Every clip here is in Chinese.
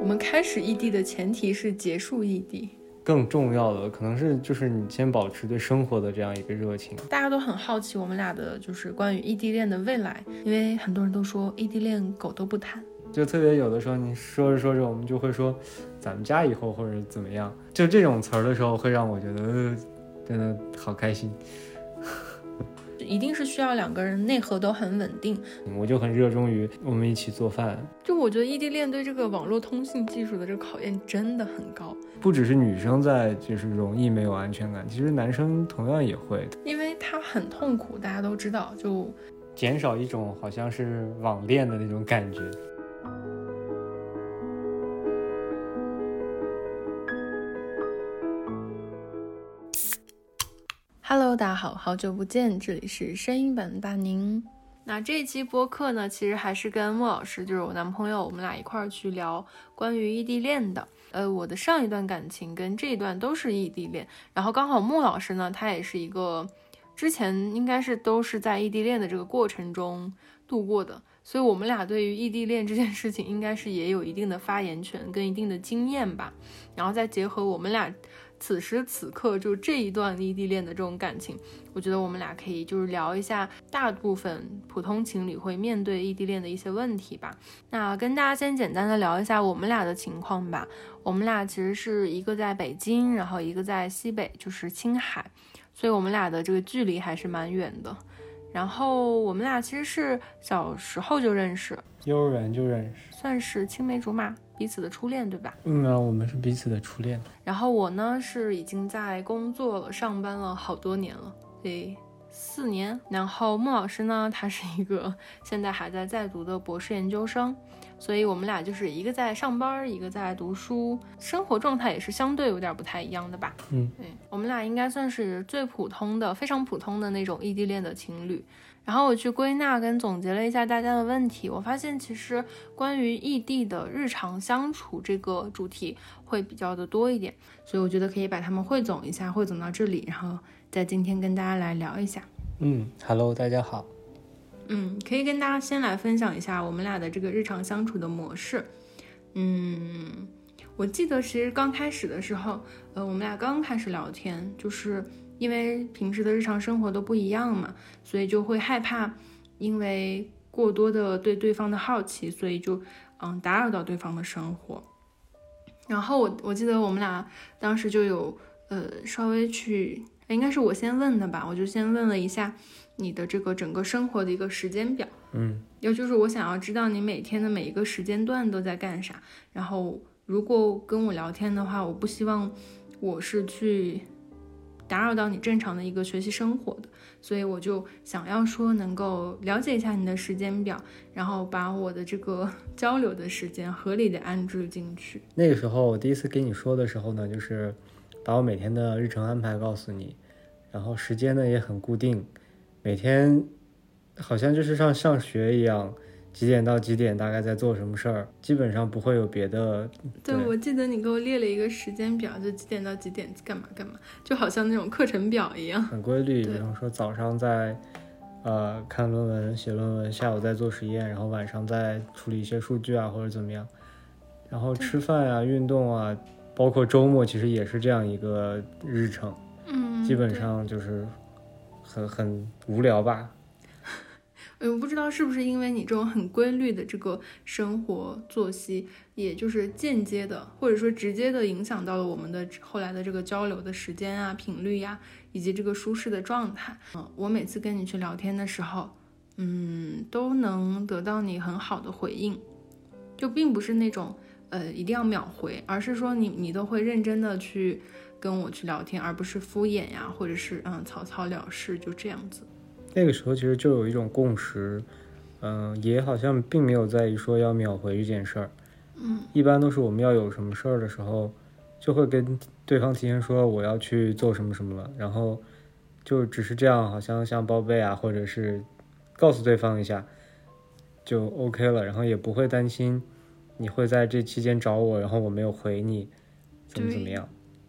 我们开始异地的前提是结束异地。更重要的可能是就是你先保持对生活的这样一个热情。大家都很好奇我们俩的就是关于异地恋的未来，因为很多人都说异地恋狗都不谈。就特别有的时候你说着说着，我们就会说咱们家以后或者怎么样，就这种词儿的时候，会让我觉得呃真的好开心。一定是需要两个人内核都很稳定。我就很热衷于我们一起做饭。就我觉得异地恋对这个网络通信技术的这个考验真的很高。不只是女生在就是容易没有安全感，其实男生同样也会，因为他很痛苦，大家都知道，就减少一种好像是网恋的那种感觉。Hello，大家好，好久不见，这里是声音版大宁。那这一期播客呢，其实还是跟莫老师，就是我男朋友，我们俩一块儿去聊关于异地恋的。呃，我的上一段感情跟这一段都是异地恋，然后刚好莫老师呢，他也是一个之前应该是都是在异地恋的这个过程中度过的，所以我们俩对于异地恋这件事情，应该是也有一定的发言权跟一定的经验吧。然后再结合我们俩。此时此刻就这一段异地恋的这种感情，我觉得我们俩可以就是聊一下大部分普通情侣会面对异地恋的一些问题吧。那跟大家先简单的聊一下我们俩的情况吧。我们俩其实是一个在北京，然后一个在西北，就是青海，所以我们俩的这个距离还是蛮远的。然后我们俩其实是小时候就认识，幼儿园就认识，算是青梅竹马。彼此的初恋，对吧？嗯啊，我们是彼此的初恋。然后我呢，是已经在工作了，上班了好多年了，得四年。然后孟老师呢，他是一个 现在还在在读的博士研究生，所以我们俩就是一个在上班，一个在读书，生活状态也是相对有点不太一样的吧。嗯，对，我们俩应该算是最普通的、非常普通的那种异地恋的情侣。然后我去归纳跟总结了一下大家的问题，我发现其实关于异地的日常相处这个主题会比较的多一点，所以我觉得可以把它们汇总一下，汇总到这里，然后在今天跟大家来聊一下。嗯，Hello，大家好。嗯，可以跟大家先来分享一下我们俩的这个日常相处的模式。嗯，我记得其实刚开始的时候，呃，我们俩刚开始聊天就是。因为平时的日常生活都不一样嘛，所以就会害怕，因为过多的对对方的好奇，所以就嗯打扰到对方的生活。然后我我记得我们俩当时就有呃稍微去，应该是我先问的吧，我就先问了一下你的这个整个生活的一个时间表，嗯，也就是我想要知道你每天的每一个时间段都在干啥。然后如果跟我聊天的话，我不希望我是去。打扰到你正常的一个学习生活的，所以我就想要说能够了解一下你的时间表，然后把我的这个 交流的时间合理的安置进去。那个时候我第一次跟你说的时候呢，就是把我每天的日程安排告诉你，然后时间呢也很固定，每天好像就是像上学一样。几点到几点？大概在做什么事儿？基本上不会有别的。对，我记得你给我列了一个时间表，就几点到几点干嘛干嘛，就好像那种课程表一样，很规律。比方说早上在，呃，看论文、写论文；下午在做实验，然后晚上在处理一些数据啊，或者怎么样。然后吃饭啊、运动啊，包括周末，其实也是这样一个日程。嗯，基本上就是很很无聊吧。我不知道是不是因为你这种很规律的这个生活作息，也就是间接的或者说直接的影响到了我们的后来的这个交流的时间啊、频率呀，以及这个舒适的状态。嗯，我每次跟你去聊天的时候，嗯，都能得到你很好的回应，就并不是那种呃一定要秒回，而是说你你都会认真的去跟我去聊天，而不是敷衍呀，或者是嗯草草了事就这样子。那个时候其实就有一种共识，嗯，也好像并没有在意说要秒回这件事儿，嗯，一般都是我们要有什么事儿的时候，就会跟对方提前说我要去做什么什么了，然后就只是这样，好像像报备啊，或者是告诉对方一下就 OK 了，然后也不会担心你会在这期间找我，然后我没有回你，怎么怎么样，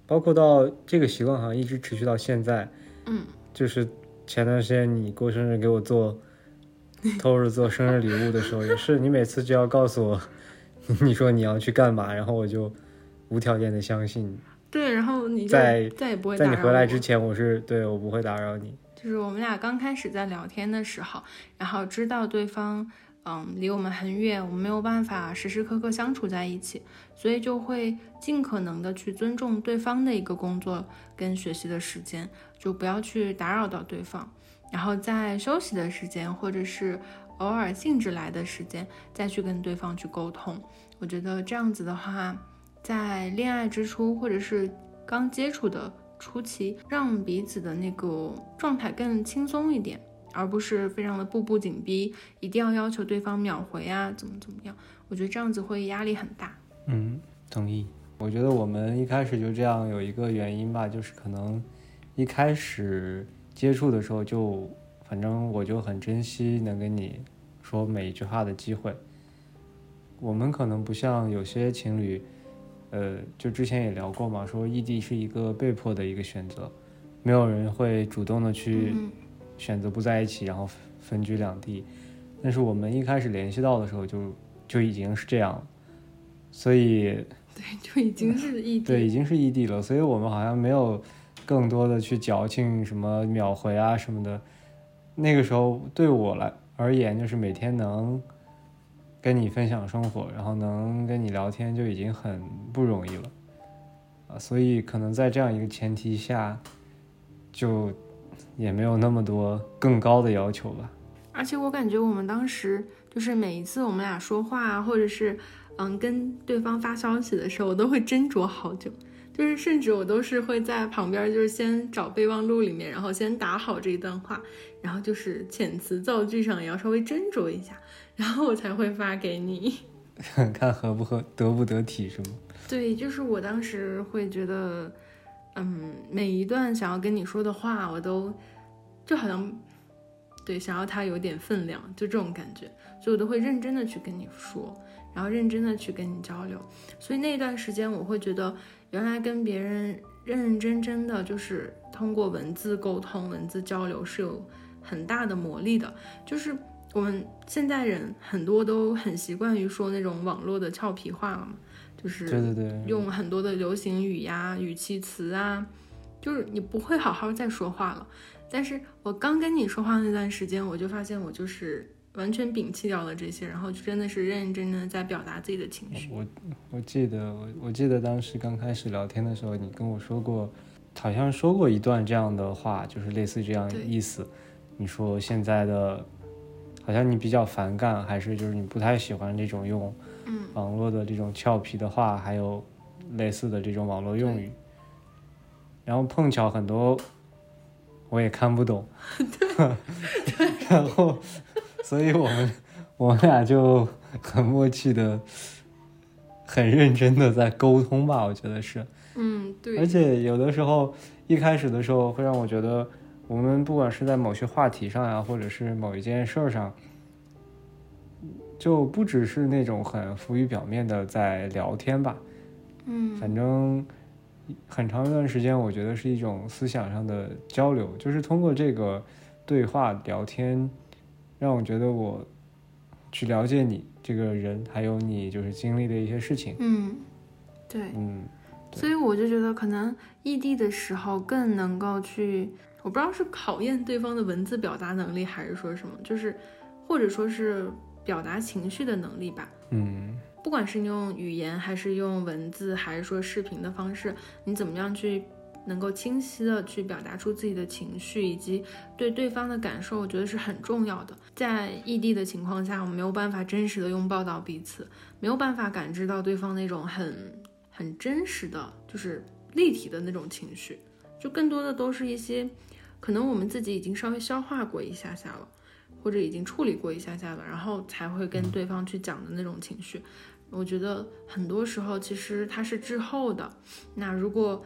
包括到这个习惯好像一直持续到现在，嗯，就是。前段时间你过生日给我做偷着做生日礼物的时候，也是你每次就要告诉我，你说你要去干嘛，然后我就无条件的相信。对，然后你在再也不会在你回来之前，我是对我不会打扰你。就是我们俩刚开始在聊天的时候，然后知道对方嗯离我们很远，我们没有办法时时刻刻相处在一起，所以就会尽可能的去尊重对方的一个工作跟学习的时间，就不要去打扰到对方。然后在休息的时间，或者是偶尔兴致来的时间，再去跟对方去沟通。我觉得这样子的话，在恋爱之初，或者是刚接触的初期，让彼此的那个状态更轻松一点，而不是非常的步步紧逼，一定要要求对方秒回啊，怎么怎么样。我觉得这样子会压力很大。嗯，同意。我觉得我们一开始就这样有一个原因吧，就是可能一开始接触的时候就，反正我就很珍惜能跟你说每一句话的机会。我们可能不像有些情侣，呃，就之前也聊过嘛，说异地是一个被迫的一个选择，没有人会主动的去嗯选择不在一起，然后分分居两地。但是我们一开始联系到的时候就就已经是这样了，所以对，就已经是异地。对已经是异地了，所以我们好像没有更多的去矫情什么秒回啊什么的。那个时候对我来而言，就是每天能跟你分享生活，然后能跟你聊天就已经很不容易了啊。所以可能在这样一个前提下，就也没有那么多更高的要求吧。而且我感觉我们当时就是每一次我们俩说话啊，或者是嗯跟对方发消息的时候，我都会斟酌好久。就是甚至我都是会在旁边，就是先找备忘录里面，然后先打好这一段话，然后就是遣词造句上也要稍微斟酌一下，然后我才会发给你。看合不合得不得体是吗？对，就是我当时会觉得，嗯，每一段想要跟你说的话，我都就好像对想要它有点分量，就这种感觉，所以我都会认真的去跟你说，然后认真的去跟你交流。所以那段时间，我会觉得原来跟别人认认真真的就是通过文字沟通、文字交流是有很大的魔力的，就是。我们现代人很多都很习惯于说那种网络的俏皮话了嘛，就是对对对，用很多的流行语呀、语气词啊，就是你不会好好再说话了。但是我刚跟你说话那段时间，我就发现我就是完全摒弃掉了这些，然后就真的是认认真真的在表达自己的情绪。我我记得我我记得当时刚开始聊天的时候，你跟我说过，好像说过一段这样的话，就是类似这样对意思。你说现在的，好像你比较反感，还是就是你不太喜欢这种用嗯，网络的这种俏皮的话，还有类似的这种网络用语。然后碰巧很多我也看不懂，然后所以我们我们俩就很默契的、很认真的在沟通吧，我觉得是。嗯，而，且有的时候一开始的时候会让我觉得，我们不管是在某些话题上呀，或者是某一件事儿上，就不只是那种很浮于表面的在聊天吧，嗯，反正很长一段时间，我觉得是一种思想上的交流，就是通过这个对话聊天，让我觉得我去了解你这个人，还有你就是经历的一些事情。嗯，对，嗯，所以我就觉得可能异地的时候更能够去，我不知道是考验对方的文字表达能力，还是说什么，就是或者说是表达情绪的能力吧。嗯，不管是你用语言，还是用文字，还是说视频的方式，你怎么样去能够清晰的去表达出自己的情绪，以及对对方的感受，我觉得是很重要的。在异地的情况下，我们没有办法真实的拥抱到彼此，没有办法感知到对方那种很很真实的，就是立体的那种情绪，就更多的都是一些可能我们自己已经稍微消化过一下下了。或者已经处理过一下下了，然后才会跟对方去讲的那种情绪。我觉得很多时候其实它是滞后的。那如果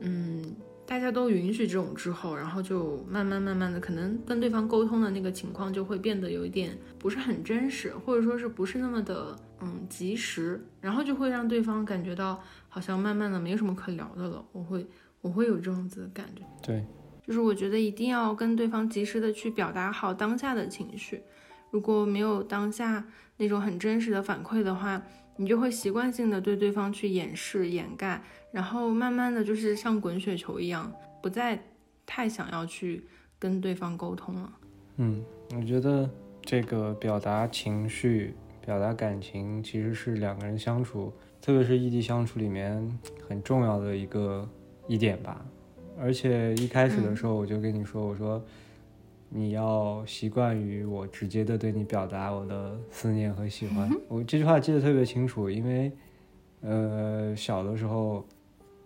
嗯大家都允许这种滞后，然后就慢慢慢慢的，可能跟对方沟通的那个情况就会变得有一点不是很真实，或者说是不是那么的嗯及时，然后就会让对方感觉到好像慢慢的没什么可聊的了。我会我会有这样子的感觉。对，就是我觉得一定要跟对方及时的去表达好当下的情绪，如果没有当下那种很真实的反馈的话，你就会习惯性的对对方去掩饰、掩盖，然后慢慢的就是像滚雪球一样，不再太想要去跟对方沟通了。嗯，我觉得这个表达情绪、表达感情，其实是两个人相处，特别是异地相处里面很重要的一个一点吧。而且一开始的时候我就跟你说，我说你要习惯于我直接的对你表达我的思念和喜欢。我这句话记得特别清楚，因为呃小的时候，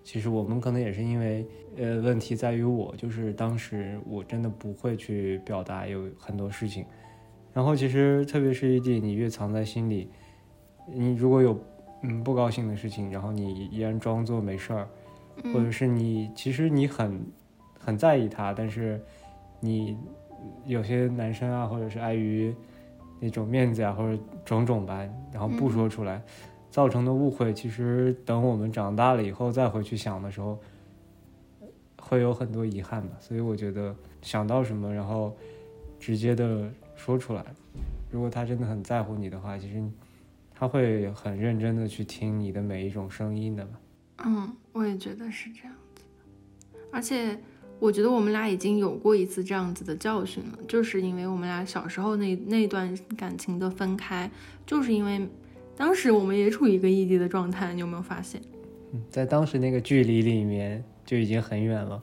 其实我们可能也是因为呃问题在于我，就是当时我真的不会去表达有很多事情。然后其实特别是异地，你越藏在心里，你如果有嗯不高兴的事情，然后你依然装作没事儿。或者是你其实你很很在意他，但是你有些男生啊，或者是碍于那种面子啊，或者种种吧，然后不说出来，造成的误会，其实等我们长大了以后再回去想的时候，会有很多遗憾吧。所以我觉得想到什么，然后直接的说出来。如果他真的很在乎你的话，其实他会很认真的去听你的每一种声音的嘛。嗯，我也觉得是这样子，而且我觉得我们俩已经有过一次这样子的教训了，就是因为我们俩小时候那那段感情的分开，就是因为当时我们也处于一个异地的状态，你有没有发现？嗯，在当时那个距离里面就已经很远了。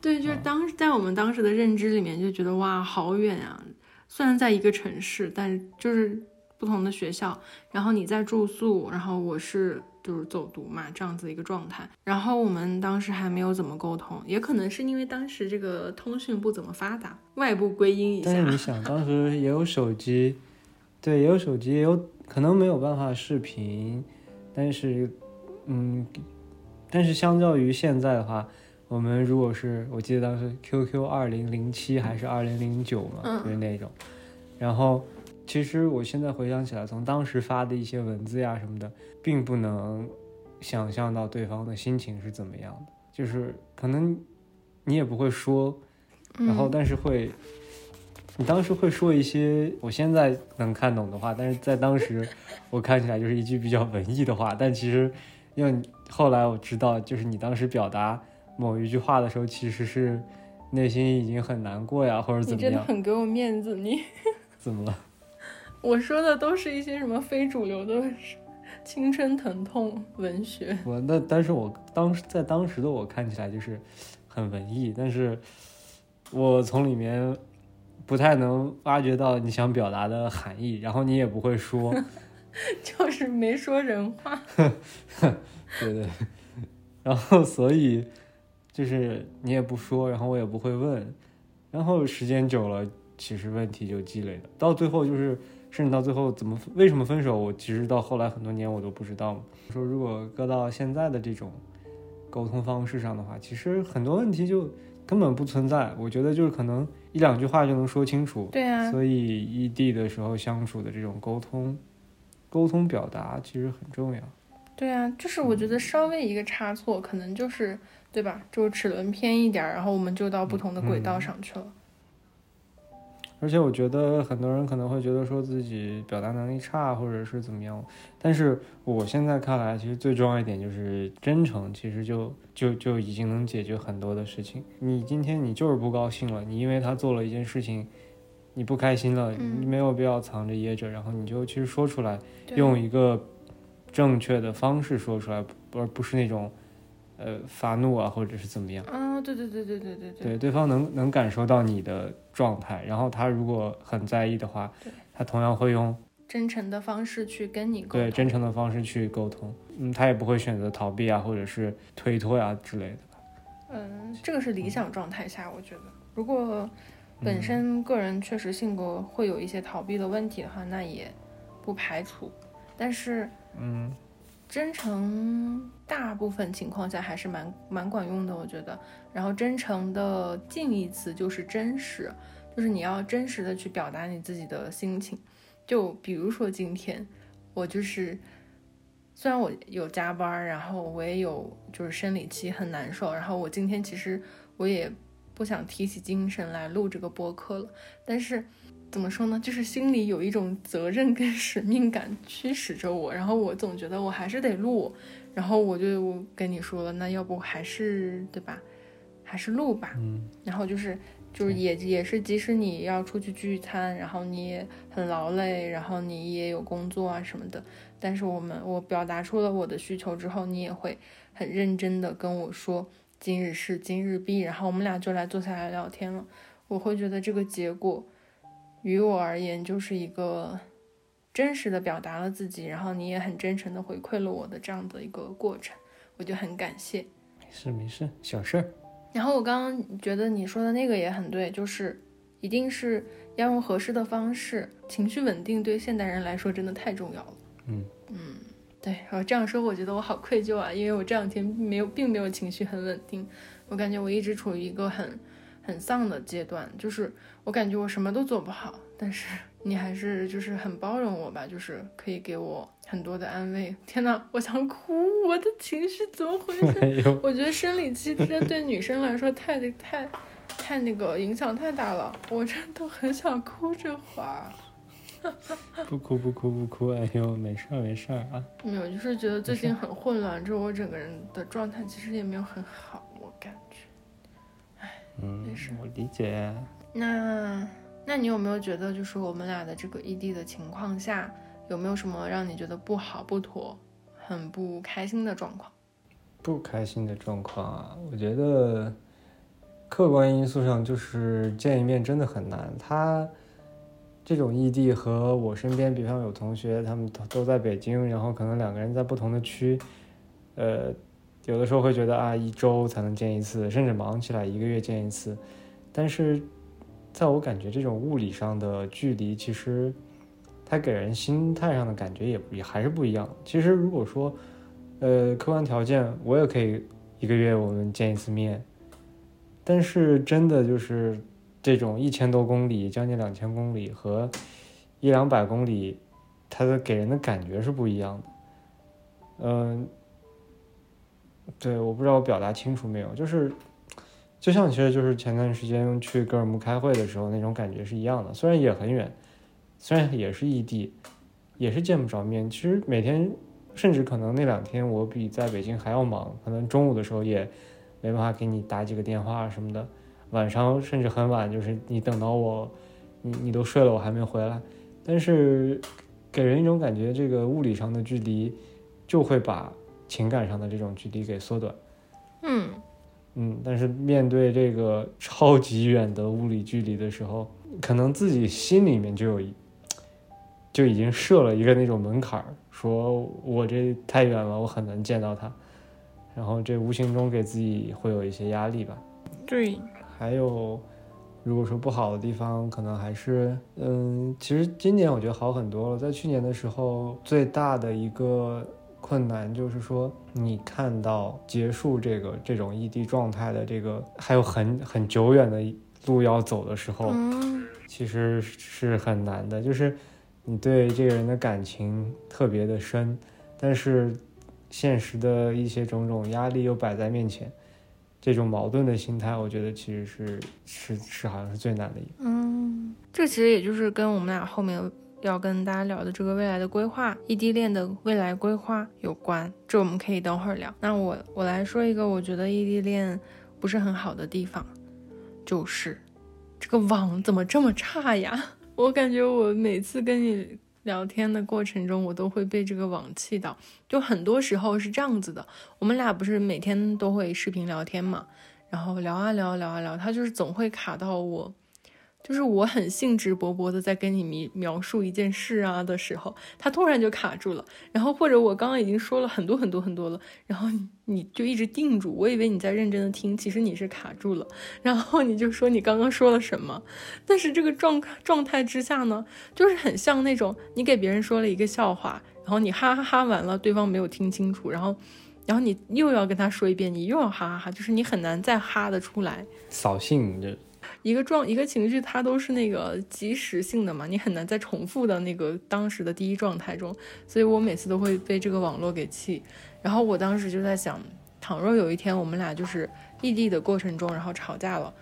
对，就是当在我们当时的认知里面就觉得哇，好远啊！虽然在一个城市，但是就是不同的学校，然后你在住宿，然后我是。就是走读嘛，这样子一个状态。然后我们当时还没有怎么沟通，也可能是因为当时这个通讯不怎么发达，外部归因一下。但是你 想，当时也有手机，对，也有手机，也有可能没有办法视频，但是，嗯，但是相较于现在的话，我们如果是我记得当时 QQ 二零零七还是二零零九嘛，就是那种，然后。其实我现在回想起来，从当时发的一些文字呀什么的，并不能想象到对方的心情是怎么样的。就是可能你也不会说，然后但是会，你当时会说一些我现在能看懂的话，但是在当时我看起来就是一句比较文艺的话。但其实，因为后来我知道，就是你当时表达某一句话的时候，其实是内心已经很难过呀，或者怎么样。你真的很给我面子，你 怎么了？我说的都是一些什么非主流的青春疼痛文学。我那，但是我当时在当时的我看起来就是很文艺，但是我从里面不太能挖掘到你想表达的含义，然后你也不会说，就是没说人话。对对，然后所以就是你也不说，然后我也不会问，然后时间久了，其实问题就积累了，到最后就是。甚至到最后怎么为什么分手，我其实到后来很多年我都不知道。说如果搁到现在的这种沟通方式上的话，其实很多问题就根本不存在。我觉得就是可能一两句话就能说清楚。对啊。所以异地的时候相处的这种沟通、沟通表达其实很重要。对啊，就是我觉得稍微一个差错，可能就是对吧？就是齿轮偏一点，然后我们就到不同的轨道上去了。而且我觉得很多人可能会觉得说自己表达能力差，或者是怎么样。但是我现在看来，其实最重要一点就是真诚，其实就就就已经能解决很多的事情。你今天你就是不高兴了，你因为他做了一件事情，你不开心了，你没有必要藏着掖着，然后你就其实说出来，用一个正确的方式说出来，而不是那种。呃，发怒啊，或者是怎么样？啊，对对对对对对对，对，对方能能感受到你的状态，然后他如果很在意的话，他同样会用真诚的方式去跟你沟通，对，真诚的方式去沟通，嗯，他也不会选择逃避啊，或者是推脱呀之类的。嗯，这个是理想状态下，我觉得，如果本身个人确实性格会有一些逃避的问题的话，那也不排除，但是，嗯。真诚大部分情况下还是蛮蛮管用的，我觉得。然后真诚的近义词就是真实，就是你要真实的去表达你自己的心情。就比如说今天，我就是虽然我有加班，然后我也有就是生理期很难受，然后我今天其实我也。不想提起精神来录这个播客了。但是怎么说呢，就是心里有一种责任跟使命感驱使着我，然后我总觉得我还是得录，然后我就跟你说了，那要不还是对吧，还是录吧。嗯，然后就是就是也也是，即使你要出去聚餐，然后你也很劳累，然后你也有工作啊什么的，但是我们我表达出了我的需求之后，你也会很认真的跟我说今日事今日毕，然后我们俩就来坐下来聊天了。我会觉得这个结果于我而言就是一个真实的表达了自己，然后你也很真诚的回馈了我的这样的一个过程，我就很感谢。没事没事，小事儿。然后我刚刚觉得你说的那个也很对，就是一定是要用合适的方式，情绪稳定对现代人来说真的太重要了。嗯嗯，对，然后这样说我觉得我好愧疚啊，因为我这两天没有，并没有情绪很稳定，我感觉我一直处于一个很很丧的阶段，就是我感觉我什么都做不好，但是 你还是就是很包容我吧，就是可以给我很多的安慰。天呐，我想哭，我的情绪怎么回事？我觉得生理期真对女生来说太太太那个影响太大了，我真的很想哭这会儿。不哭不哭不哭，哎呦，没事儿没事儿啊。没有，就是觉得最近很混乱，就是我整个人的状态其实也没有很好。嗯没事，我理解。那那你有没有觉得，就是我们俩的这个异地的情况下，有没有什么让你觉得不好、不妥、很不开心的状况？不开心的状况啊，我觉得客观因素上就是见一面真的很难。他这种异地和我身边，比方有同学，他们都都在北京，然后可能两个人在不同的区，呃，有的时候会觉得啊，一周才能见一次，甚至忙起来一个月见一次。但是，在我感觉，这种物理上的距离，其实它给人心态上的感觉也也还是不一样。其实如果说，呃，客观条件我也可以一个月我们见一次面，但是真的就是这种一千多公里、将近两千公里和一两百公里，它的给人的感觉是不一样的。嗯、对，我不知道我表达清楚没有，就是就像其实就是前段时间去格尔木开会的时候那种感觉是一样的，虽然也很远，虽然也是异地，也是见不着面，其实每天甚至可能那两天我比在北京还要忙，可能中午的时候也没办法给你打几个电话什么的，晚上甚至很晚，就是你等到我，你你都睡了，我还没回来，但是给人一种感觉，这个物理上的距离就会把情感上的这种距离给缩短。嗯嗯，但是面对这个超级远的物理距离的时候，可能自己心里面就有一，就已经设了一个那种门槛儿，说我这太远了，我很难见到他，然后这无形中给自己会有一些压力吧。对，还有，如果说不好的地方，可能还是，嗯，其实今年我觉得好很多了。在去年的时候，最大的一个困难就是说，你看到结束这个这种异地状态的这个还有很很久远的路要走的时候，嗯其实是很难的。就是你对这个人的感情特别的深，但是现实的一些种种压力又摆在面前。这种矛盾的心态，我觉得其实是是是好像是最难的一个。嗯，这其实也就是跟我们俩后面要跟大家聊的这个未来的规划，异地恋的未来规划有关。这我们可以等会儿聊。那我我来说一个我觉得异地恋不是很好的地方，就是这个网怎么这么差呀？我感觉我每次跟你聊天的过程中，我都会被这个网气到。就很多时候是这样子的，我们俩不是每天都会视频聊天嘛，然后聊啊聊，聊啊聊，他就是总会卡到我。就是我很兴致勃勃的在跟你描描述一件事啊的时候，他突然就卡住了。然后或者我刚刚已经说了很多很多很多了，然后你就一直定住，我以为你在认真的听，其实你是卡住了。然后你就说你刚刚说了什么，但是这个状状态之下呢，就是很像那种你给别人说了一个笑话，然后你哈哈哈完了，对方没有听清楚，然后然后你又要跟他说一遍，你又要哈哈哈，就是你很难再哈得出来。扫兴，这一个状一个情绪，它都是那个即时性的嘛，你很难再重复到那个当时的第一状态中，所以我每次都会被这个网络给气。然后我当时就在想，倘若有一天我们俩就是异地的过程中，然后吵架了，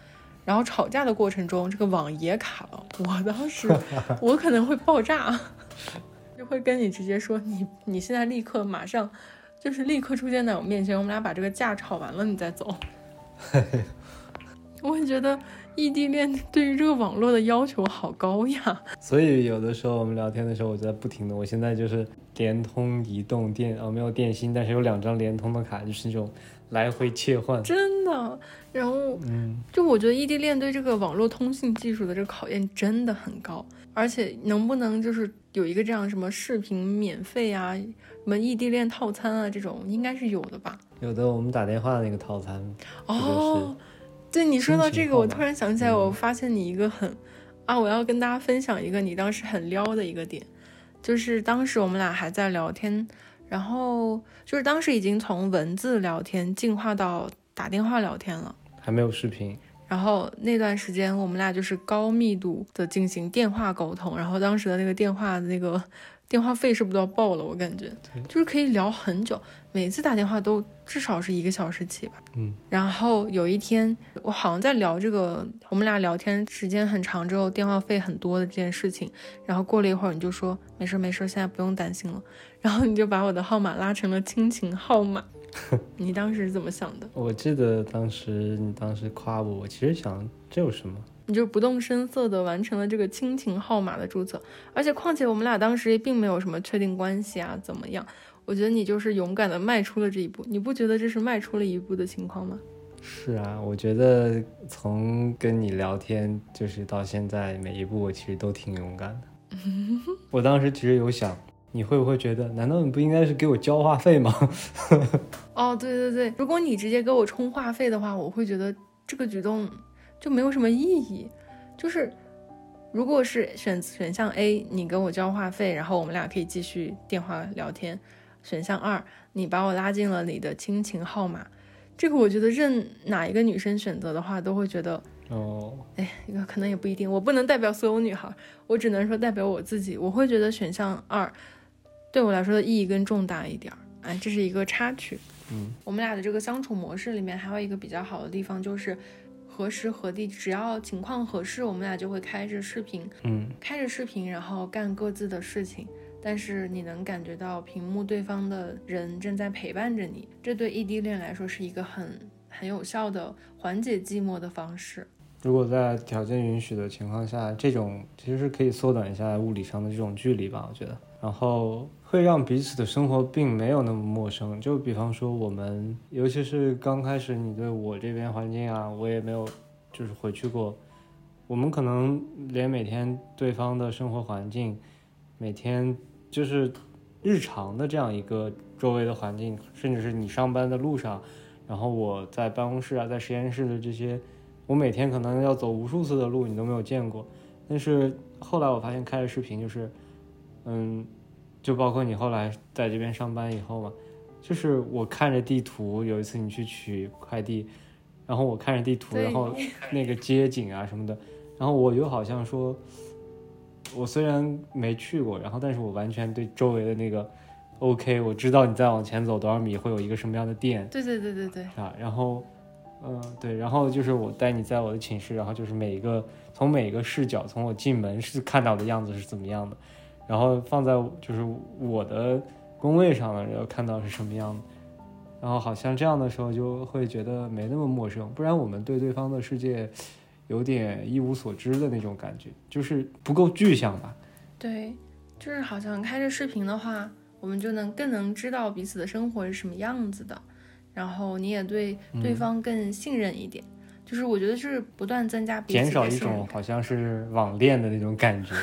然后吵架的过程中，这个网也卡了，我当时 我可能会爆炸，就会跟你直接说你你现在立刻马上就是立刻出现在我面前，我们俩把这个架吵完了你再走。我会觉得异地恋对于这个网络的要求好高呀。所以有的时候我们聊天的时候，我就在不停的，我现在就是联通、移动、电哦没有电信，但是有两张联通的卡，就是那种来回切换。真的，然后嗯，就我觉得异地恋对这个网络通信技术的这个考验真的很高，而且能不能就是有一个这样什么视频免费啊，什么异地恋套餐啊这种，应该是有的吧？有的我们打电话那个套餐，哦，对你说到这个，我突然想起来，嗯。我发现你一个很啊，我要跟大家分享一个你当时很撩的一个点，就是当时我们俩还在聊天，然后就是当时已经从文字聊天进化到打电话聊天了。还没有视频，然后那段时间，我们俩就是高密度的进行电话沟通，然后当时的那个电话的那个电话费是不是都要爆了？我感觉就是可以聊很久，每次打电话都至少是一个小时起吧。嗯，然后有一天，我好像在聊这个，我们俩聊天时间很长之后，电话费很多的这件事情。然后过了一会儿，你就说没事没事，现在不用担心了。然后你就把我的号码拉成了亲情号码。你当时是怎么想的？我记得当时你当时夸我，我其实想这有什么？你就不动声色的完成了这个亲情号码的注册，而且况且我们俩当时也并没有什么确定关系啊，怎么样？我觉得你就是勇敢的迈出了这一步，你不觉得这是迈出了一步的情况吗？是啊，我觉得从跟你聊天就是到现在每一步，我其实都挺勇敢的。我当时其实有想，你会不会觉得，难道你不应该是给我交话费吗？哦，对对对，如果你直接给我充话费的话，我会觉得这个举动就没有什么意义。就是如果是选选项 A，你跟我交话费，然后我们俩可以继续电话聊天；选项二，你把我拉进了你的亲情号码，这个我觉得任哪一个女生选择的话，都会觉得，哦，哎，一个可能也不一定，我不能代表所有女孩，我只能说代表我自己，我会觉得选项二对我来说的意义更重大一点儿。哎，这是一个插曲。嗯，我们俩的这个相处模式里面还有一个比较好的地方，就是何时何地，只要情况合适，我们俩就会开着视频，嗯，开着视频，然后干各自的事情。但是你能感觉到屏幕对方的人正在陪伴着你，这对异地恋来说是一个很很有效的缓解寂寞的方式。如果在条件允许的情况下，这种其实是可以缩短一下物理上的这种距离吧，我觉得。然后会让彼此的生活并没有那么陌生。就比方说我们，尤其是刚开始你对我这边环境啊，我也没有就是回去过，我们可能连每天对方的生活环境，每天就是日常的这样一个周围的环境，甚至是你上班的路上，然后我在办公室啊，在实验室的这些。我每天可能要走无数次的路，你都没有见过。但是后来我发现开了视频，就是，嗯，就包括你后来在这边上班以后嘛，就是我看着地图，有一次你去取快递，然后我看着地图，然后那个街景啊什么的，然后我又好像说，我虽然没去过，然后但是我完全对周围的那个 OK，我知道你再往前走多少米会有一个什么样的店，对对对对对，啊，然后，嗯、对，然后就是我带你在我的寝室，然后就是每一个从每一个视角，从我进门是看到的样子是怎么样的，然后放在就是我的工位上了，然后看到是什么样的，然后好像这样的时候就会觉得没那么陌生，不然我们对对方的世界有点一无所知的那种感觉，就是不够具象吧。对，就是好像开着视频的话，我们就能更能知道彼此的生活是什么样子的，然后你也对对嗯方更信任一点。就是我觉得是不断增加彼此减少一种好像是网恋的那种感觉。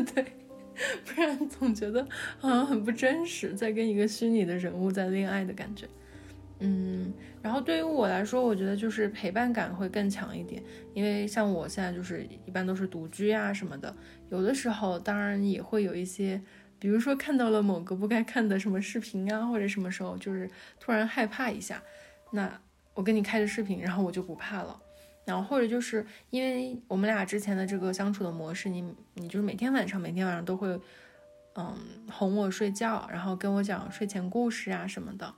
不然总觉得好像很不真实，在跟一个虚拟的人物在恋爱的感觉。嗯，然后对于我来说，我觉得就是陪伴感会更强一点，因为像我现在就是一般都是独居啊什么的，有的时候当然也会有一些，比如说看到了某个不该看的什么视频啊，或者什么时候就是突然害怕一下，那我跟你开着视频，然后我就不怕了。然后或者就是因为我们俩之前的这个相处的模式，你你就是每天晚上每天晚上都会，嗯，哄我睡觉，然后跟我讲睡前故事啊什么的。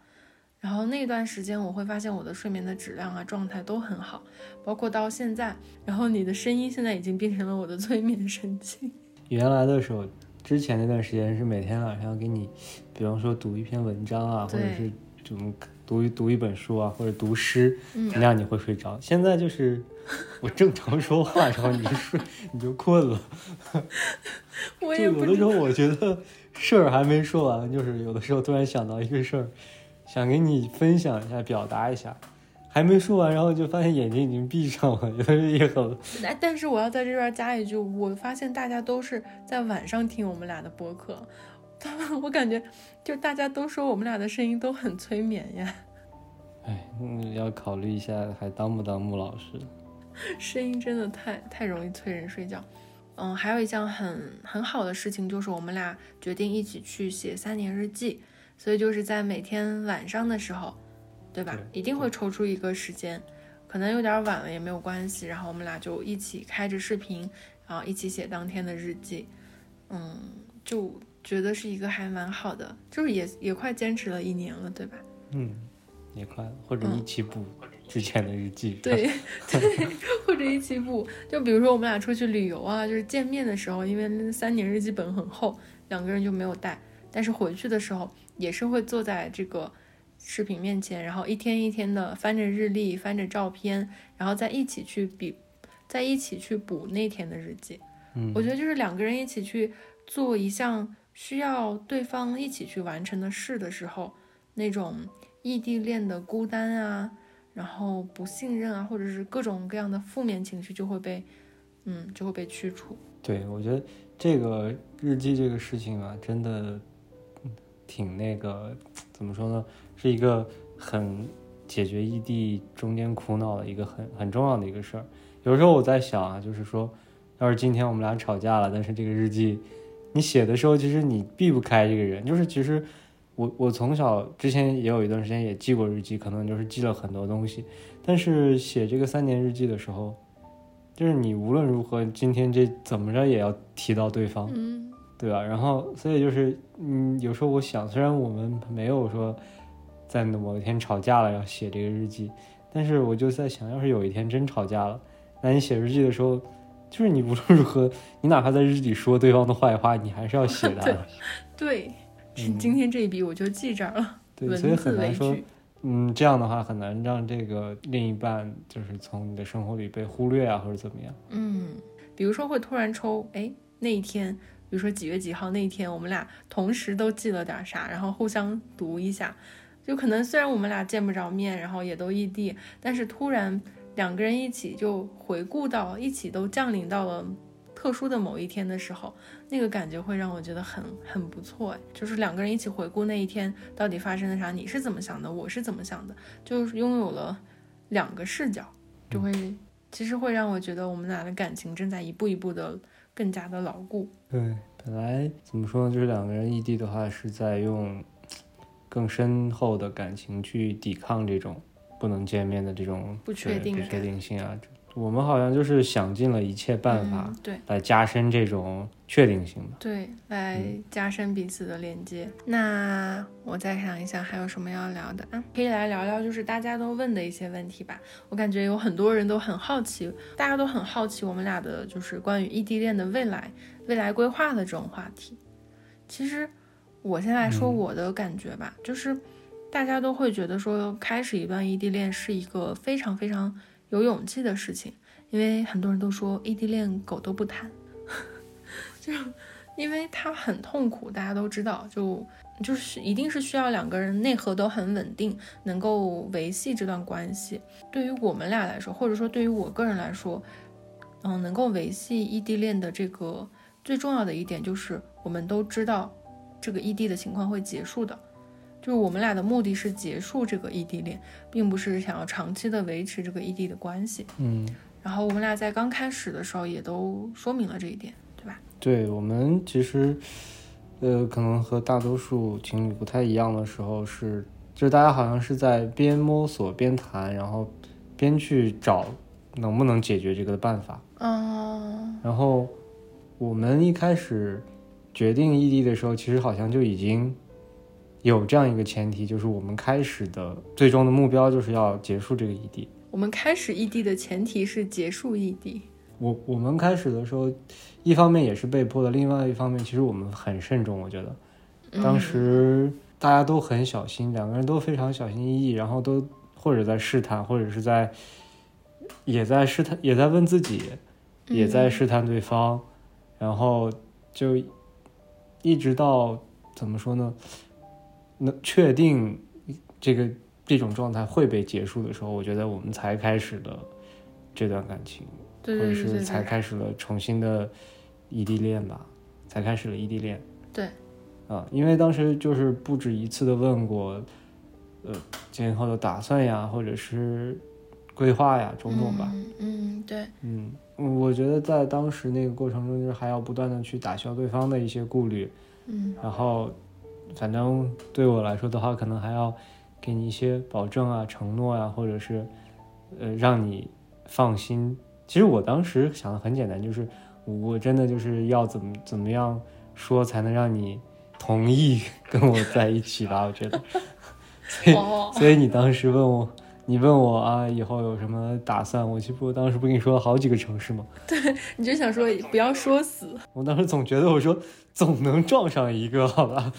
然后那段时间我会发现我的睡眠的质量啊状态都很好，包括到现在。然后你的声音现在已经变成了我的催眠神器。原来的时候，之前那段时间是每天晚上给你，比方说读一篇文章啊，或者是怎么读一读一本书啊，或者读诗，那样你会睡着。现在就是我正常说话然后你就睡，你就困了。我也有的时候我觉得事儿还没说完，就是有的时候突然想到一个事儿，想给你分享一下，表达一下，还没说完，然后就发现眼睛已经闭上了，有的时候也很。哎，但是我要在这边加一句，我发现大家都是在晚上听我们俩的播客，他们 我感觉就大家都说我们俩的声音都很催眠呀。哎，要考虑一下还当不当穆老师？声音真的太太容易催人睡觉。嗯，还有一项很很好的事情就是我们俩决定一起去写三年日记，所以就是在每天晚上的时候，对吧？一定会抽出一个时间，可能有点晚了也没有关系，然后我们俩就一起开着视频，然后一起写当天的日记。嗯，就觉得是一个还蛮好的，就是也也快坚持了一年了，对吧？嗯，也快，或者一起补。之前的日记，对 对，或者一起补，就比如说我们俩出去旅游啊，就是见面的时候，因为那三年日记本很厚，两个人就没有带，但是回去的时候也是会坐在这个视频面前，然后一天一天的翻着日历，翻着照片，然后再一起去比，再一起去补那天的日记。嗯，我觉得就是两个人一起去做一项需要对方一起去完成的事的时候，那种异地恋的孤单啊。然后不信任啊，或者是各种各样的负面情绪就会被，嗯，就会被驱除。对，我觉得这个日记这个事情啊，真的挺那个，怎么说呢？是一个很解决异地中间苦恼的一个很很重要的一个事儿。有时候我在想啊，就是说，要是今天我们俩吵架了，但是这个日记你写的时候，其实你避不开这个人，就是其实。我我从小之前也有一段时间也记过日记，可能就是记了很多东西。但是写这个三年日记的时候，就是你无论如何，今天这怎么着也要提到对方，嗯，对吧？然后所以就是，嗯，有时候我想，虽然我们没有说在某一天吵架了要写这个日记，但是我就在想，要是有一天真吵架了，那你写日记的时候，就是你无论如何，你哪怕在日记里说对方的坏话，你还是要写的，对。今天这一笔我就记这儿了。对，所以很难说，嗯，这样的话很难让这个另一半就是从你的生活里被忽略啊，或者怎么样。嗯，比如说会突然抽，哎，那一天，比如说几月几号那一天，我们俩同时都记了点啥，然后互相读一下。就可能虽然我们俩见不着面，然后也都异地，但是突然两个人一起就回顾到一起都降临到了。特殊的某一天的时候，那个感觉会让我觉得很很不错，就是两个人一起回顾那一天到底发生了啥，你是怎么想的，我是怎么想的，就是拥有了两个视角，就会其实会让我觉得我们俩的感情正在一步一步的更加的牢固。对，本来怎么说呢，就是两个人异地的话，是在用更深厚的感情去抵抗这种不能见面的这种不确定不确定性啊。我们好像就是想尽了一切办法，对，来加深这种确定性吧。对，来加深彼此的连接。那我再想一想，还有什么要聊的啊？可以来聊聊，就是大家都问的一些问题吧。我感觉有很多人都很好奇，大家都很好奇我们俩的，就是关于异地恋的未来、未来规划的这种话题。其实，我先来说我的感觉吧，就是大家都会觉得说，开始一段异地恋是一个非常非常。有勇气的事情，因为很多人都说异地恋狗都不谈，就因为它很痛苦，大家都知道，就就是一定是需要两个人内核都很稳定，能够维系这段关系。对于我们俩来说，或者说对于我个人来说，嗯，能够维系异地恋的这个最重要的一点就是，我们都知道这个异地的情况会结束的。就是我们俩的目的是结束这个异地恋，并不是想要长期的维持这个异地的关系。嗯，然后我们俩在刚开始的时候也都说明了这一点，对吧？对我们其实，呃，可能和大多数情侣不太一样的时候是，就是大家好像是在边摸索边谈，然后边去找能不能解决这个的办法。嗯，然后我们一开始决定异地的时候，其实好像就已经。有这样一个前提，就是我们开始的最终的目标就是要结束这个异地。我们开始异地的前提是结束异地。我我们开始的时候，一方面也是被迫的，另外一方面其实我们很慎重。我觉得当时大家都很小心，两个人都非常小心翼翼，然后都或者在试探，或者是在也在试探，也在问自己，也在试探对方，然后就一直到怎么说呢？那确定这个这种状态会被结束的时候，我觉得我们才开始了这段感情。或者是才开始了重新的异地恋吧，才开始了异地恋。对，啊，因为当时就是不止一次的问过，呃，今后的打算呀，或者是规划呀，种种吧。嗯，对。嗯，我觉得在当时那个过程中，就是还要不断的去打消对方的一些顾虑。嗯。然后，反正对我来说的话，可能还要给你一些保证啊、承诺啊，或者是呃，让你放心。其实我当时想的很简单，就是我真的就是要怎么怎么样说才能让你同意跟我在一起吧？我觉得，所以 所以你当时问我，你问我啊，以后有什么打算？我其实我当时不跟你说了好几个城市吗？对，你就想说不要说死。我当时总觉得我说总能撞上一个，好吧？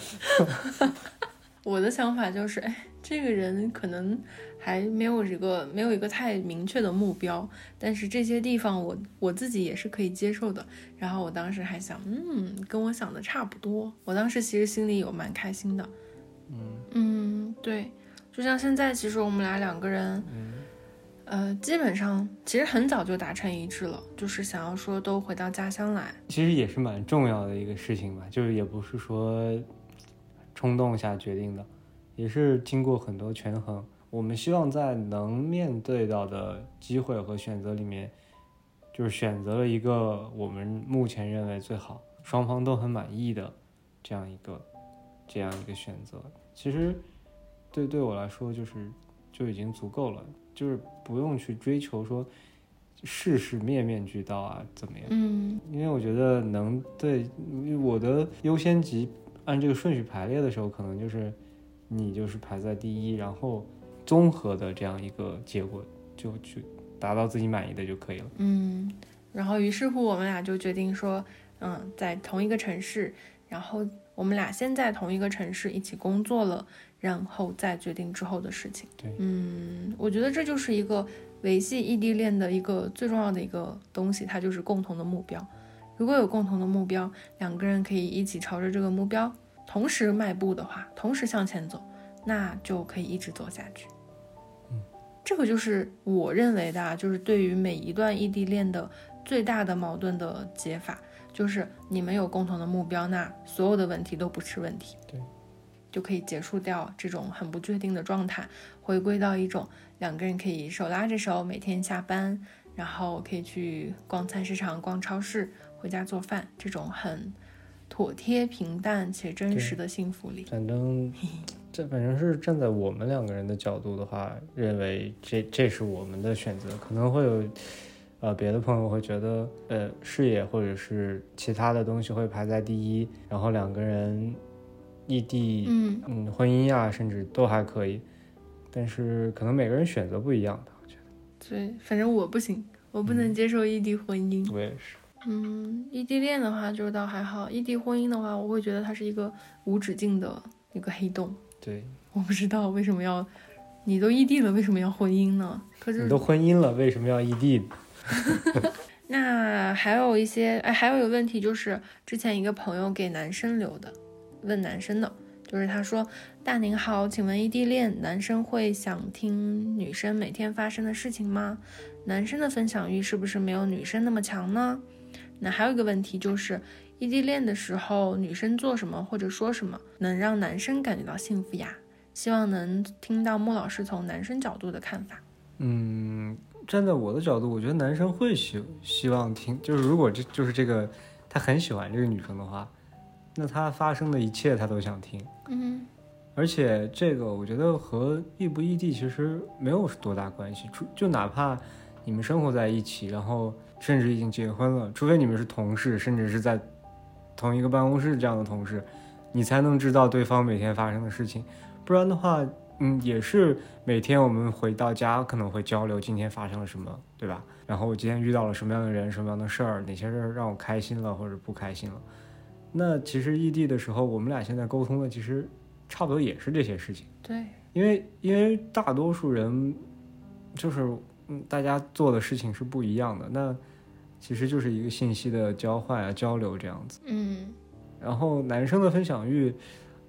我的想法就是，哎，这个人可能。还没有一个没有一个太明确的目标，但是这些地方我我自己也是可以接受的。然后我当时还想，嗯，跟我想的差不多。我当时其实心里有蛮开心的，嗯嗯，对，就像现在，其实我们俩两个人，呃，基本上其实很早就达成一致了，就是想要说都回到家乡来。其实也是蛮重要的一个事情吧，就是也不是说冲动下决定的，也是经过很多权衡。我们希望在能面对到的机会和选择里面，就是选择了一个我们目前认为最好、双方都很满意的这样一个这样一个选择。其实，对对我来说，就是就已经足够了，就是不用去追求说事事面面俱到啊，怎么样？嗯，因为我觉得能对我的优先级按这个顺序排列的时候，可能就是你就是排在第一，然后。综合的这样一个结果，就去达到自己满意的就可以了。嗯，然后于是乎我们俩就决定说，嗯，在同一个城市，然后我们俩先在同一个城市一起工作了，然后再决定之后的事情。对，嗯，我觉得这就是一个维系异地恋的一个最重要的一个东西，它就是共同的目标。如果有共同的目标，两个人可以一起朝着这个目标同时迈步的话，同时向前走，那就可以一直走下去。这个就是我认为的，啊，就是对于每一段异地恋的最大的矛盾的解法，就是你们有共同的目标，那所有的问题都不是问题，对，就可以结束掉这种很不确定的状态，回归到一种两个人可以手拉着手每天下班，然后可以去逛菜市场、逛超市、回家做饭这种很妥帖、平淡且真实的幸福里。反正。这反正是站在我们两个人的角度的话，认为这这是我们的选择。可能会有，呃，别的朋友会觉得，呃，事业或者是其他的东西会排在第一，然后两个人异地，嗯嗯，婚姻呀，甚至都还可以。但是可能每个人选择不一样的，我觉得。对，反正我不行，我不能接受异地婚姻。我也是。嗯，异地恋的话就倒还好，异地婚姻的话，我会觉得它是一个无止境的一个黑洞。对，我不知道为什么要，你都异地了，为什么要婚姻呢？可是你都婚姻了，为什么要异地？那还有一些，哎，还有一个问题就是，之前一个朋友给男生留的，问男生的，就是他说：“大您好，请问异地恋男生会想听女生每天发生的事情吗？男生的分享欲是不是没有女生那么强呢？”那还有一个问题就是。异地恋的时候，女生做什么或者说什么能让男生感觉到幸福呀？希望能听到莫老师从男生角度的看法。嗯，站在我的角度，我觉得男生会希希望听，就是如果这就是这个他很喜欢这个女生的话，那他发生的一切他都想听。嗯，而且这个我觉得和异不异地其实没有多大关系，就就哪怕你们生活在一起，然后甚至已经结婚了，除非你们是同事，甚至是在。同一个办公室这样的同事，你才能知道对方每天发生的事情。不然的话，嗯，也是每天我们回到家可能会交流今天发生了什么，对吧？然后我今天遇到了什么样的人，什么样的事儿，哪些事儿让我开心了或者不开心了。那其实异地的时候，我们俩现在沟通的其实差不多也是这些事情。对，因为因为大多数人就是嗯，大家做的事情是不一样的，那其实就是一个信息的交换啊、交流这样子。嗯然后男生的分享欲，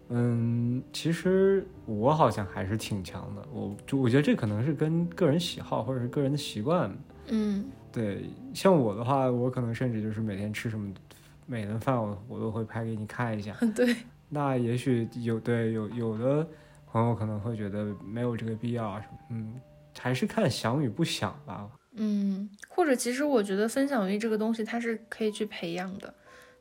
嗯，其实我好像还是挺强的。我就我觉得这可能是跟个人喜好或者是个人的习惯。嗯对，像我的话，我可能甚至就是每天吃什么，每顿饭我我都会拍给你看一下。对，那也许有对有有的朋友可能会觉得没有这个必要啊什么，嗯，还是看想与不想吧。嗯，或者其实我觉得分享欲这个东西它是可以去培养的，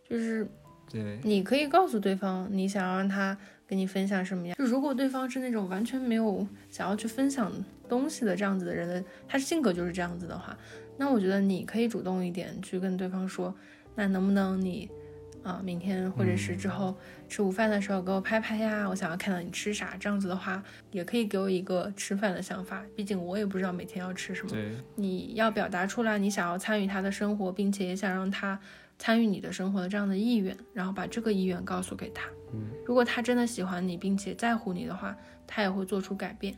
就是对，你可以告诉对方你想要让他跟你分享什么样。就如果对方是那种完全没有想要去分享东西的这样子的人的，他性格就是这样子的话，那我觉得你可以主动一点去跟对方说，那能不能你啊明天或者是之后吃午饭的时候给我拍拍呀，我想要看到你吃啥，这样子的话也可以给我一个吃饭的想法，毕竟我也不知道每天要吃什么。对，你要表达出来，你想要参与他的生活，并且也想让他参与你的生活的这样的意愿，然后把这个意愿告诉给他。嗯如果他真的喜欢你，并且在乎你的话，他也会做出改变。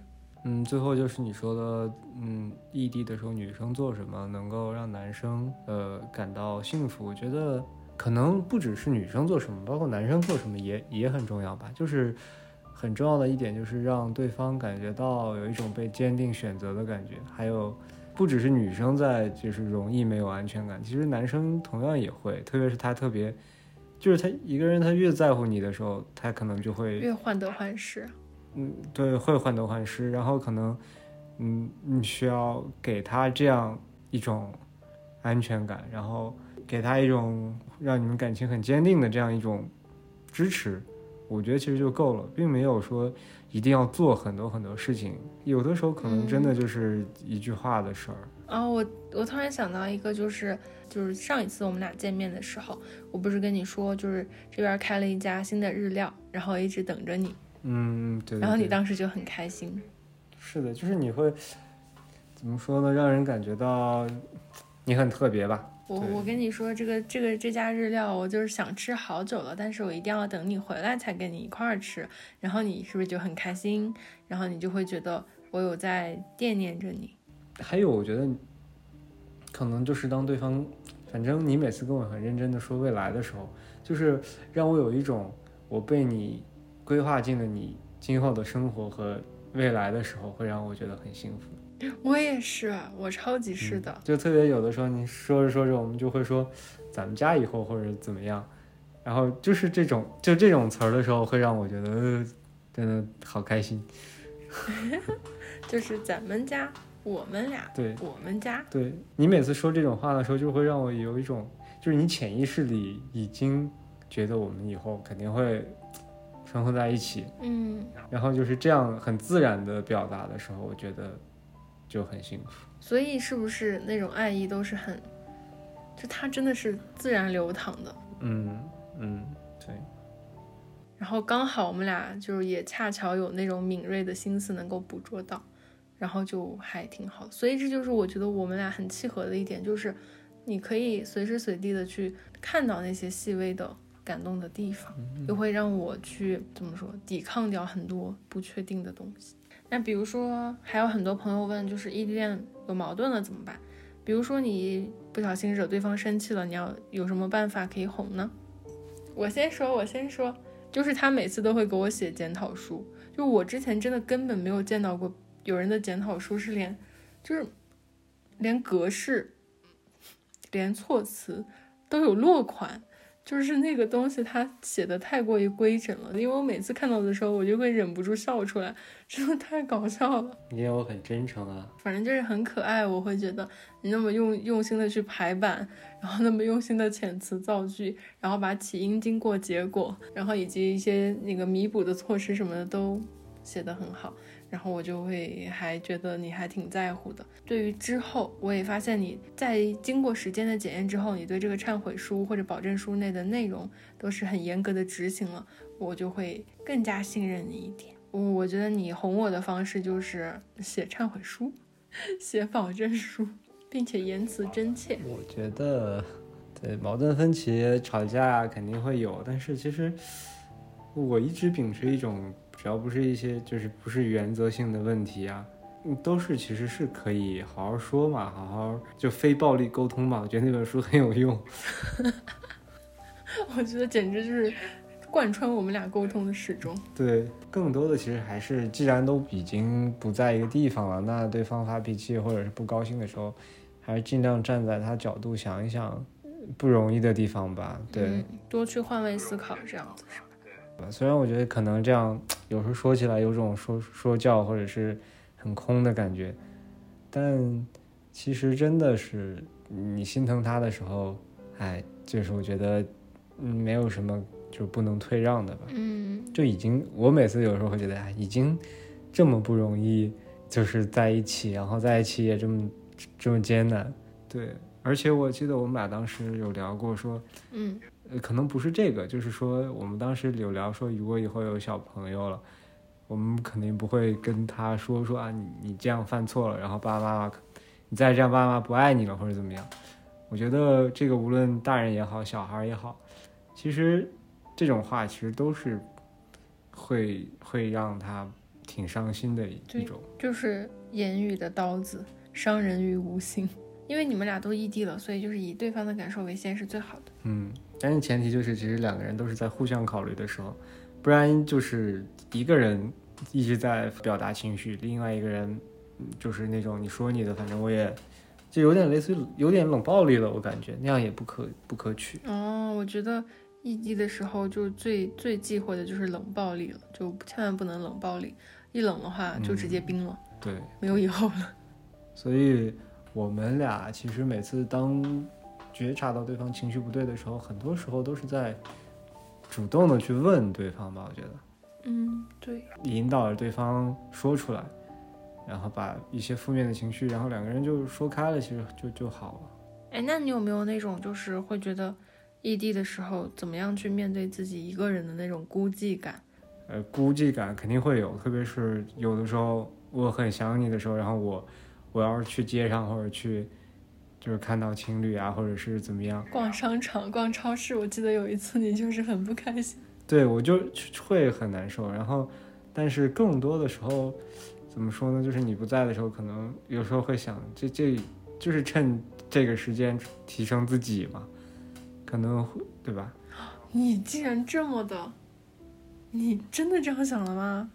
嗯，最后就是你说的，嗯，异地的时候女生做什么能够让男生呃感到幸福？我觉得可能不只是女生做什么，包括男生做什么也也很重要吧。就是很重要的一点就是让对方感觉到有一种被坚定选择的感觉，还有。不只是女生在就是容易没有安全感，其实男生同样也会，特别是他特别，就是他一个人他越在乎你的时候，他可能就会越患得患失。嗯，对，会患得患失，然后可能，嗯，你需要给他这样一种安全感，然后给他一种让你们感情很坚定的这样一种支持，我觉得其实就够了，并没有说一定要做很多很多事情，有的时候可能真的就是一句话的事儿。哦，我我突然想到一个，就是就是上一次我们俩见面的时候，我不是跟你说，就是这边开了一家新的日料，然后一直等着你，嗯，对对然后你当时就很开心。是的，就是你会怎么说呢？让人感觉到你很特别吧？我我跟你说，这个这个这家日料，我就是想吃好久了，但是我一定要等你回来才跟你一块儿吃，然后你是不是就很开心？然后你就会觉得我有在惦念着你。还有，我觉得可能就是当对方，反正你每次跟我很认真的说未来的时候，就是让我有一种我被你规划进了你今后的生活和未来的时候，会让我觉得很幸福。我也是，我超级是的。就特别有的时候，你说着说着，我们就会说咱们家以后或者怎么样，然后就是这种就这种词儿的时候，会让我觉得、呃、真的好开心。就是咱们家，我们俩，对我们家，对你每次说这种话的时候，就会让我有一种，就是你潜意识里已经觉得我们以后肯定会生活在一起，嗯，然后就是这样很自然的表达的时候，我觉得就很幸福。所以是不是那种爱意都是很，就它真的是自然流淌的。嗯嗯，对，然后刚好我们俩就是也恰巧有那种敏锐的心思能够捕捉到，然后就还挺好。所以这就是我觉得我们俩很契合的一点，就是你可以随时随地的去看到那些细微的感动的地方，又会让我去怎么说抵抗掉很多不确定的东西。那比如说，还有很多朋友问，就是异地恋有矛盾了怎么办？比如说你不小心惹对方生气了，你要有什么办法可以哄呢？我先说，我先说，就是他每次都会给我写检讨书，就我之前真的根本没有见到过有人的检讨书是连，就是连格式、连措辞都有落款，就是那个东西他写的太过于规整了，因为我每次看到的时候，我就会忍不住笑出来，真的太搞笑了。因为我很真诚啊。反正就是很可爱，我会觉得你那么用用心的去排版，然后那么用心的遣词造句，然后把起因、经过、结果，然后以及一些那个弥补的措施什么的都写得很好。然后我就会还觉得你还挺在乎的。对于之后，我也发现你在经过时间的检验之后，你对这个忏悔书或者保证书内的内容都是很严格的执行了，我就会更加信任你一点。我我觉得你哄我的方式就是写忏悔书，写保证书，并且言辞真切。我觉得，对矛盾分歧、吵架肯定会有，但是其实我一直秉持一种。只要不是一些就是不是原则性的问题啊，都是其实是可以好好说嘛，好好就非暴力沟通嘛。我觉得那本书很有用。我觉得简直就是贯穿我们俩沟通的始终。对，更多的其实还是，既然都已经不在一个地方了，那对方发脾气或者是不高兴的时候，还是尽量站在他角度想一想不容易的地方吧。对，多去换位思考，这样子是。虽然我觉得可能这样有时候说起来有种说说教或者是很空的感觉，但其实真的是你心疼他的时候，哎，就是我觉得嗯没有什么就不能退让的吧。嗯，就已经我每次有时候会觉得，哎，已经这么不容易，就是在一起，然后在一起也这么这么艰难。对，而且我记得我们俩当时有聊过说，嗯。呃，可能不是这个，就是说，我们当时有聊说，如果以后有小朋友了，我们肯定不会跟他说说啊，你你这样犯错了，然后爸爸妈妈，你再这样，爸爸妈妈不爱你了，或者怎么样。我觉得这个无论大人也好，小孩也好，其实这种话其实都是会会让他挺伤心的一种，就是言语的刀子，伤人于无形。因为你们俩都异地了，所以就是以对方的感受为先是最好的。嗯。但是前提就是，其实两个人都是在互相考虑的时候，不然就是一个人一直在表达情绪，另外一个人就是那种你说你的，反正我也就有点类似于有点冷暴力了，我感觉那样也不可不可取。哦，我觉得异地的时候就最最忌讳的就是冷暴力了，就千万不能冷暴力，一冷的话就直接冰了，对，没有以后了。所以我们俩其实每次当。觉察到对方情绪不对的时候，很多时候都是在主动的去问对方吧。我觉得，嗯，对，引导着对方说出来，然后把一些负面的情绪，然后两个人就说开了，其实就就好了。哎，那你有没有那种就是会觉得异地的时候，怎么样去面对自己一个人的那种孤寂感？呃，孤寂感肯定会有，特别是有的时候我很想你的时候，然后我我要是去街上或者去。就是看到情侣啊，或者是怎么样，逛商场、逛超市。我记得有一次你就是很不开心，对我就会很难受。然后，但是更多的时候，怎么说呢？就是你不在的时候，可能有时候会想，这这就是趁这个时间提升自己嘛，可能会对吧？你竟然这么的，你真的这样想了吗？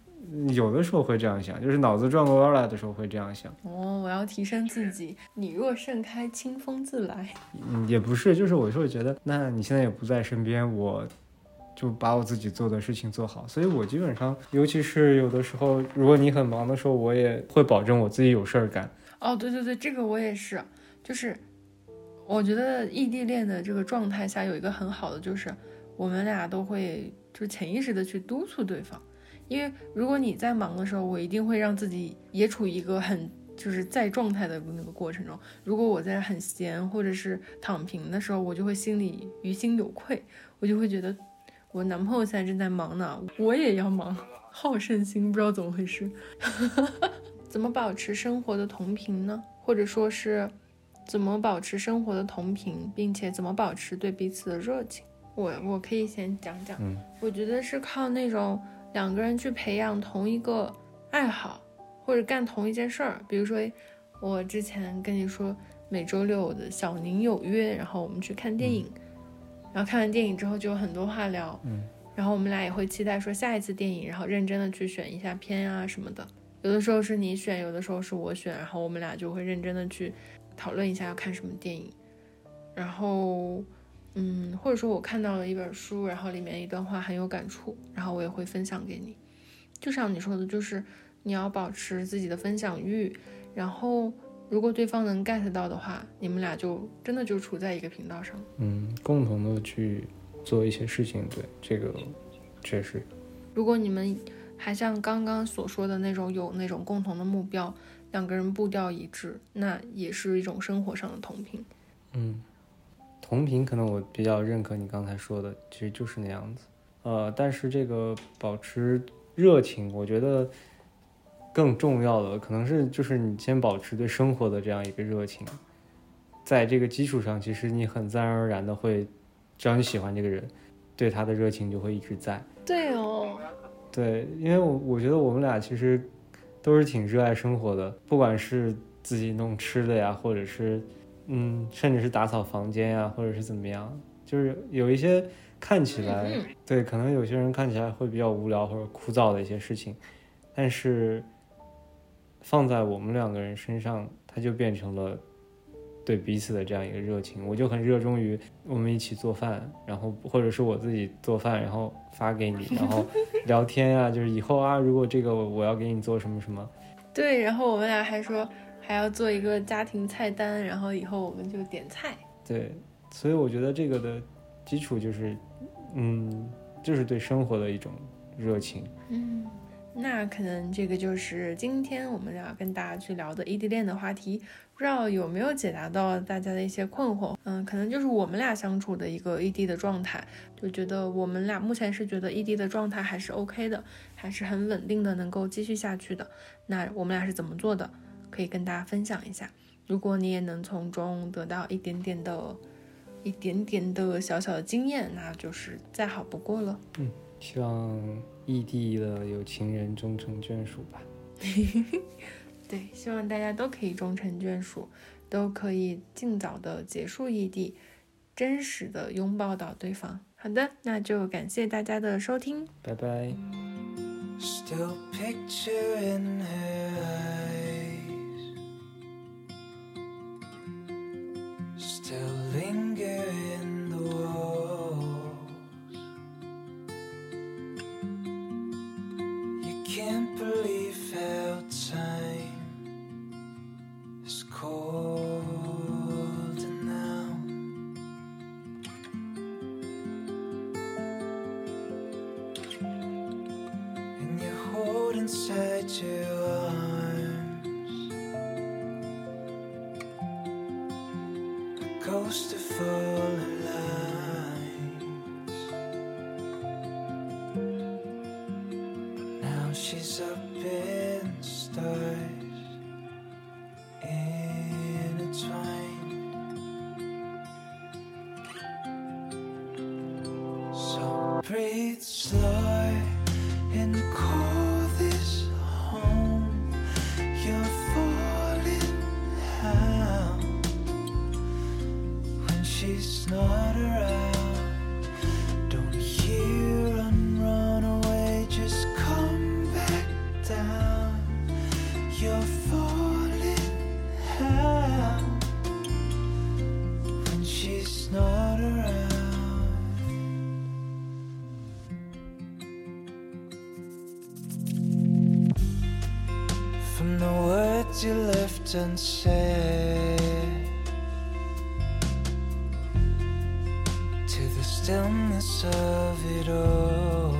有的时候会这样想，就是脑子转过弯来的时候会这样想。哦，我要提升自己。你若盛开，清风自来。嗯，也不是，就是我是会觉得，那你现在也不在身边，我就把我自己做的事情做好。所以我基本上，尤其是有的时候，如果你很忙的时候，我也会保证我自己有事儿干。哦，对对对，这个我也是。就是我觉得异地恋的这个状态下，有一个很好的，就是我们俩都会就潜意识的去督促对方。因为如果你在忙的时候，我一定会让自己也处于一个很就是在状态的那个过程中。如果我在很闲或者是躺平的时候，我就会心里于心有愧，我就会觉得我男朋友现在正在忙呢，我也要忙，好胜心不知道怎么回事。怎么保持生活的同频呢？或者说是怎么保持生活的同频，并且怎么保持对彼此的热情？我我可以先讲讲，我觉得是靠那种。两个人去培养同一个爱好，或者干同一件事儿，比如说，我之前跟你说每周六的小宁有约，然后我们去看电影，然后看完电影之后就有很多话聊，嗯，然后我们俩也会期待说下一次电影，然后认真的去选一下片啊什么的，有的时候是你选，有的时候是我选，然后我们俩就会认真的去讨论一下要看什么电影，然后。嗯，或者说我看到了一本书，然后里面一段话很有感触，然后我也会分享给你。就像你说的，就是你要保持自己的分享欲，然后如果对方能 get 到的话，你们俩就真的就处在一个频道上。嗯，共同的去做一些事情，对这个确实。如果你们还像刚刚所说的那种有那种共同的目标，两个人步调一致，那也是一种生活上的同频。嗯，同频可能我比较认可你刚才说的，其实就是那样子。呃，但是这个保持热情，我觉得更重要的可能是就是你先保持对生活的这样一个热情，在这个基础上，其实你很自然而然的会，只要你喜欢这个人，对他的热情就会一直在。对哦，对，因为我我觉得我们俩其实都是挺热爱生活的，不管是自己弄吃的呀，或者是嗯，甚至是打扫房间呀，或者是怎么样，就是有一些。看起来对，可能有些人看起来会比较无聊或者枯燥的一些事情，但是放在我们两个人身上，它就变成了对彼此的这样一个热情。我就很热衷于我们一起做饭，然后或者是我自己做饭，然后发给你，然后聊天呀，就是以后啊，如果这个我要给你做什么什么，对，然后我们俩还说还要做一个家庭菜单，然后以后我们就点菜。对，所以我觉得这个的基础就是。嗯，就是对生活的一种热情。嗯，那可能这个就是今天我们要跟大家去聊的异地恋的话题，不知道有没有解答到大家的一些困惑。嗯，可能就是我们俩相处的一个异地的状态，就觉得我们俩目前是觉得异地的状态还是 OK 的，还是很稳定的，能够继续下去的。那我们俩是怎么做的？可以跟大家分享一下。如果你也能从中得到一点点的。一点点的小小的经验，那就是再好不过了。嗯，希望异地的有情人终成眷属吧。对，希望大家都可以终成眷属，都可以尽早的结束异地，真实的拥抱到对方。好的，那就感谢大家的收听，拜拜。still lingering unsaid to the stillness of it all.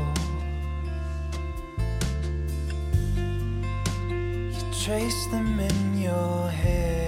You trace them in your head